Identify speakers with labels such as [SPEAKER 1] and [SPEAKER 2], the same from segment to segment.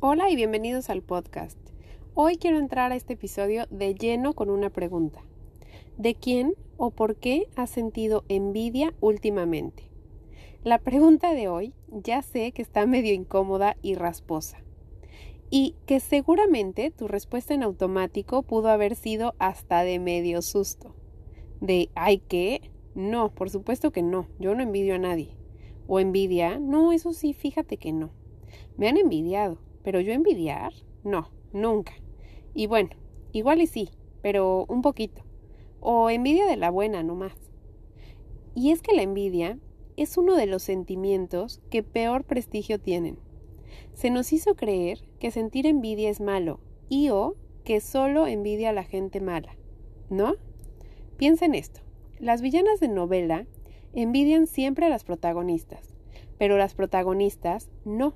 [SPEAKER 1] Hola y bienvenidos al podcast. Hoy quiero entrar a este episodio de lleno con una pregunta. ¿De quién o por qué has sentido envidia últimamente? La pregunta de hoy ya sé que está medio incómoda y rasposa. Y que seguramente tu respuesta en automático pudo haber sido hasta de medio susto. De, ¿ay qué? No, por supuesto que no, yo no envidio a nadie. ¿O envidia? No, eso sí, fíjate que no. Me han envidiado pero yo envidiar, no, nunca. Y bueno, igual y sí, pero un poquito. O envidia de la buena, no más. Y es que la envidia es uno de los sentimientos que peor prestigio tienen. Se nos hizo creer que sentir envidia es malo y o que solo envidia a la gente mala, ¿no? Piensa en esto. Las villanas de novela envidian siempre a las protagonistas, pero las protagonistas no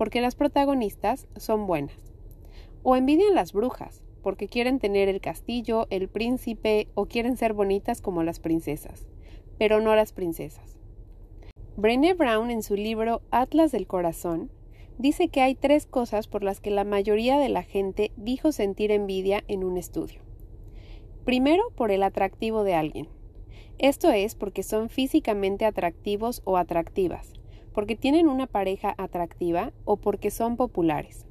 [SPEAKER 1] porque las protagonistas son buenas. O envidian las brujas, porque quieren tener el castillo, el príncipe o quieren ser bonitas como las princesas, pero no las princesas. Brené Brown en su libro Atlas del Corazón dice que hay tres cosas por las que la mayoría de la gente dijo sentir envidia en un estudio. Primero, por el atractivo de alguien. Esto es porque son físicamente atractivos o atractivas, porque tienen una pareja atractiva o porque son populares.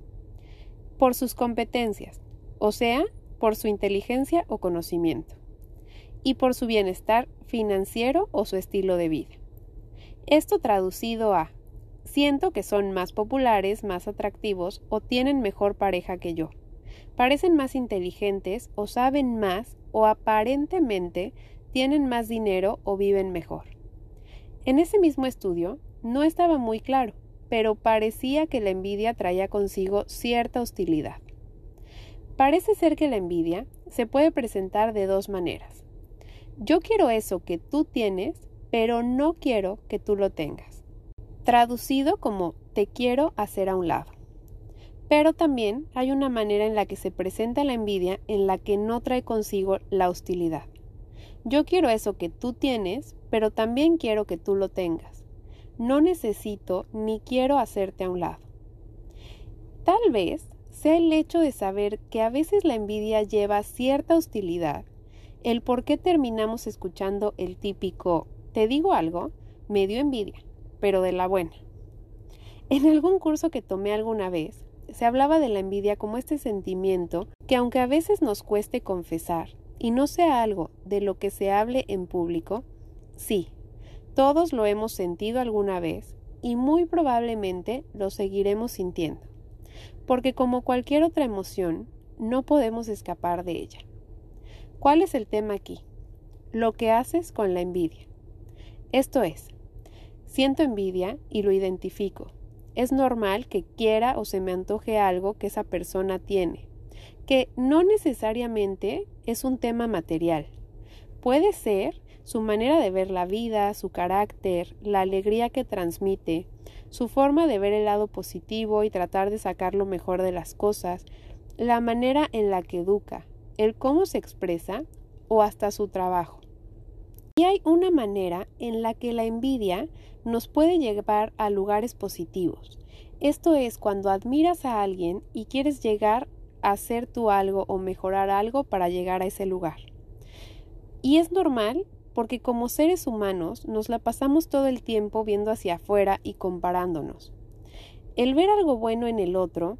[SPEAKER 1] Por sus competencias, o sea, por su inteligencia o conocimiento. Y por su bienestar financiero o su estilo de vida. Esto traducido a siento que son más populares, más atractivos o tienen mejor pareja que yo. Parecen más inteligentes o saben más o aparentemente tienen más dinero o viven mejor. En ese mismo estudio, no estaba muy claro, pero parecía que la envidia traía consigo cierta hostilidad. Parece ser que la envidia se puede presentar de dos maneras. Yo quiero eso que tú tienes, pero no quiero que tú lo tengas. Traducido como te quiero hacer a un lado. Pero también hay una manera en la que se presenta la envidia en la que no trae consigo la hostilidad. Yo quiero eso que tú tienes, pero también quiero que tú lo tengas no necesito ni quiero hacerte a un lado. Tal vez sea el hecho de saber que a veces la envidia lleva cierta hostilidad, el por qué terminamos escuchando el típico te digo algo, me dio envidia, pero de la buena. En algún curso que tomé alguna vez, se hablaba de la envidia como este sentimiento que aunque a veces nos cueste confesar y no sea algo de lo que se hable en público, sí, todos lo hemos sentido alguna vez y muy probablemente lo seguiremos sintiendo, porque como cualquier otra emoción, no podemos escapar de ella. ¿Cuál es el tema aquí? Lo que haces con la envidia. Esto es, siento envidia y lo identifico. Es normal que quiera o se me antoje algo que esa persona tiene, que no necesariamente es un tema material. Puede ser su manera de ver la vida, su carácter, la alegría que transmite, su forma de ver el lado positivo y tratar de sacar lo mejor de las cosas, la manera en la que educa, el cómo se expresa o hasta su trabajo. Y hay una manera en la que la envidia nos puede llevar a lugares positivos. Esto es cuando admiras a alguien y quieres llegar a hacer tú algo o mejorar algo para llegar a ese lugar. Y es normal porque como seres humanos nos la pasamos todo el tiempo viendo hacia afuera y comparándonos. El ver algo bueno en el otro,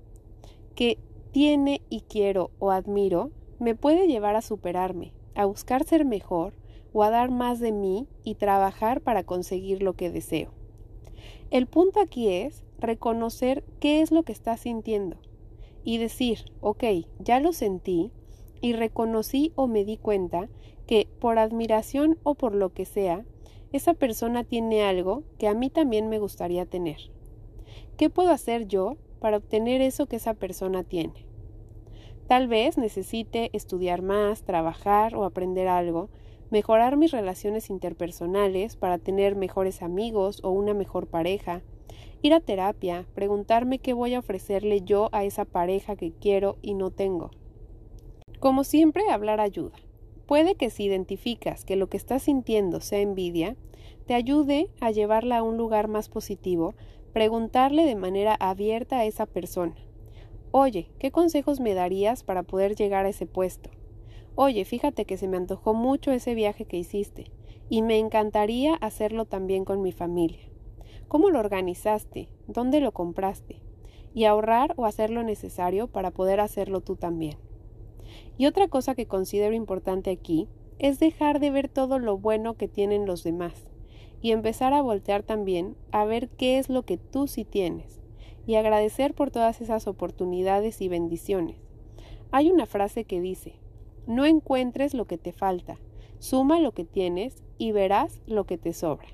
[SPEAKER 1] que tiene y quiero o admiro, me puede llevar a superarme, a buscar ser mejor o a dar más de mí y trabajar para conseguir lo que deseo. El punto aquí es reconocer qué es lo que estás sintiendo y decir, ok, ya lo sentí y reconocí o me di cuenta que, por admiración o por lo que sea, esa persona tiene algo que a mí también me gustaría tener. ¿Qué puedo hacer yo para obtener eso que esa persona tiene? Tal vez necesite estudiar más, trabajar o aprender algo, mejorar mis relaciones interpersonales para tener mejores amigos o una mejor pareja, ir a terapia, preguntarme qué voy a ofrecerle yo a esa pareja que quiero y no tengo. Como siempre, hablar ayuda. Puede que si identificas que lo que estás sintiendo sea envidia, te ayude a llevarla a un lugar más positivo, preguntarle de manera abierta a esa persona. Oye, ¿qué consejos me darías para poder llegar a ese puesto? Oye, fíjate que se me antojó mucho ese viaje que hiciste, y me encantaría hacerlo también con mi familia. ¿Cómo lo organizaste? ¿Dónde lo compraste? Y ahorrar o hacer lo necesario para poder hacerlo tú también. Y otra cosa que considero importante aquí es dejar de ver todo lo bueno que tienen los demás y empezar a voltear también a ver qué es lo que tú sí tienes y agradecer por todas esas oportunidades y bendiciones. Hay una frase que dice, no encuentres lo que te falta, suma lo que tienes y verás lo que te sobra.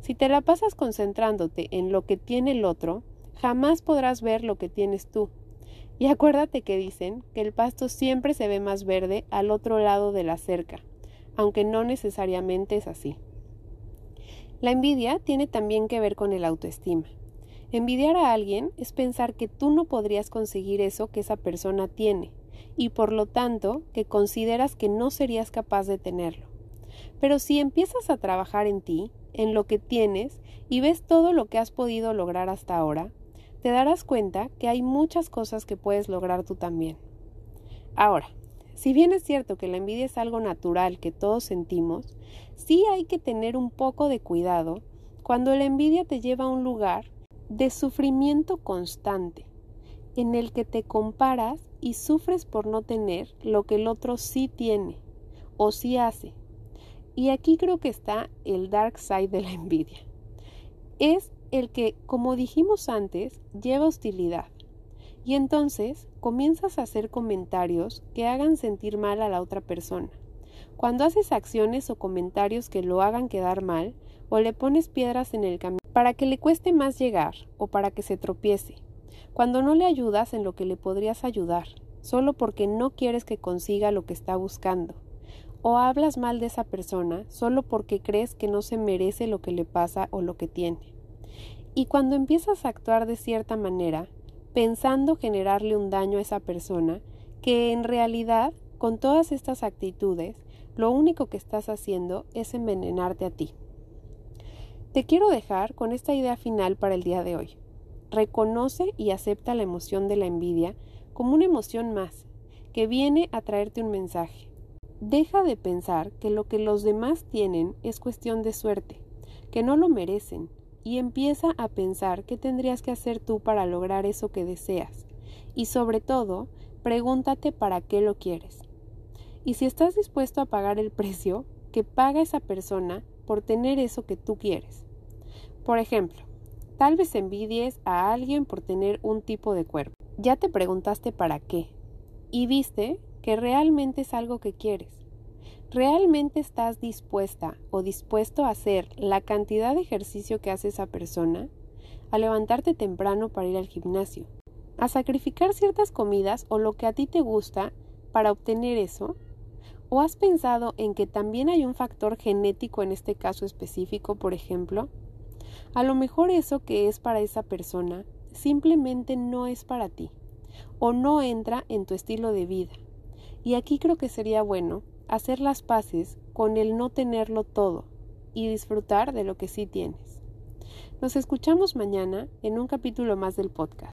[SPEAKER 1] Si te la pasas concentrándote en lo que tiene el otro, jamás podrás ver lo que tienes tú. Y acuérdate que dicen que el pasto siempre se ve más verde al otro lado de la cerca, aunque no necesariamente es así. La envidia tiene también que ver con el autoestima. Envidiar a alguien es pensar que tú no podrías conseguir eso que esa persona tiene, y por lo tanto que consideras que no serías capaz de tenerlo. Pero si empiezas a trabajar en ti, en lo que tienes, y ves todo lo que has podido lograr hasta ahora, te darás cuenta que hay muchas cosas que puedes lograr tú también. Ahora, si bien es cierto que la envidia es algo natural que todos sentimos, sí hay que tener un poco de cuidado cuando la envidia te lleva a un lugar de sufrimiento constante, en el que te comparas y sufres por no tener lo que el otro sí tiene o sí hace. Y aquí creo que está el dark side de la envidia. Es el que, como dijimos antes, lleva hostilidad. Y entonces comienzas a hacer comentarios que hagan sentir mal a la otra persona. Cuando haces acciones o comentarios que lo hagan quedar mal, o le pones piedras en el camino para que le cueste más llegar o para que se tropiece. Cuando no le ayudas en lo que le podrías ayudar, solo porque no quieres que consiga lo que está buscando. O hablas mal de esa persona solo porque crees que no se merece lo que le pasa o lo que tiene. Y cuando empiezas a actuar de cierta manera, pensando generarle un daño a esa persona, que en realidad, con todas estas actitudes, lo único que estás haciendo es envenenarte a ti. Te quiero dejar con esta idea final para el día de hoy. Reconoce y acepta la emoción de la envidia como una emoción más, que viene a traerte un mensaje. Deja de pensar que lo que los demás tienen es cuestión de suerte, que no lo merecen, y empieza a pensar qué tendrías que hacer tú para lograr eso que deseas. Y sobre todo, pregúntate para qué lo quieres. Y si estás dispuesto a pagar el precio que paga esa persona por tener eso que tú quieres. Por ejemplo, tal vez envidies a alguien por tener un tipo de cuerpo. Ya te preguntaste para qué y viste que realmente es algo que quieres. ¿Realmente estás dispuesta o dispuesto a hacer la cantidad de ejercicio que hace esa persona? A levantarte temprano para ir al gimnasio. A sacrificar ciertas comidas o lo que a ti te gusta para obtener eso. ¿O has pensado en que también hay un factor genético en este caso específico, por ejemplo? A lo mejor eso que es para esa persona simplemente no es para ti o no entra en tu estilo de vida. Y aquí creo que sería bueno hacer las paces con el no tenerlo todo y disfrutar de lo que sí tienes. Nos escuchamos mañana en un capítulo más del podcast.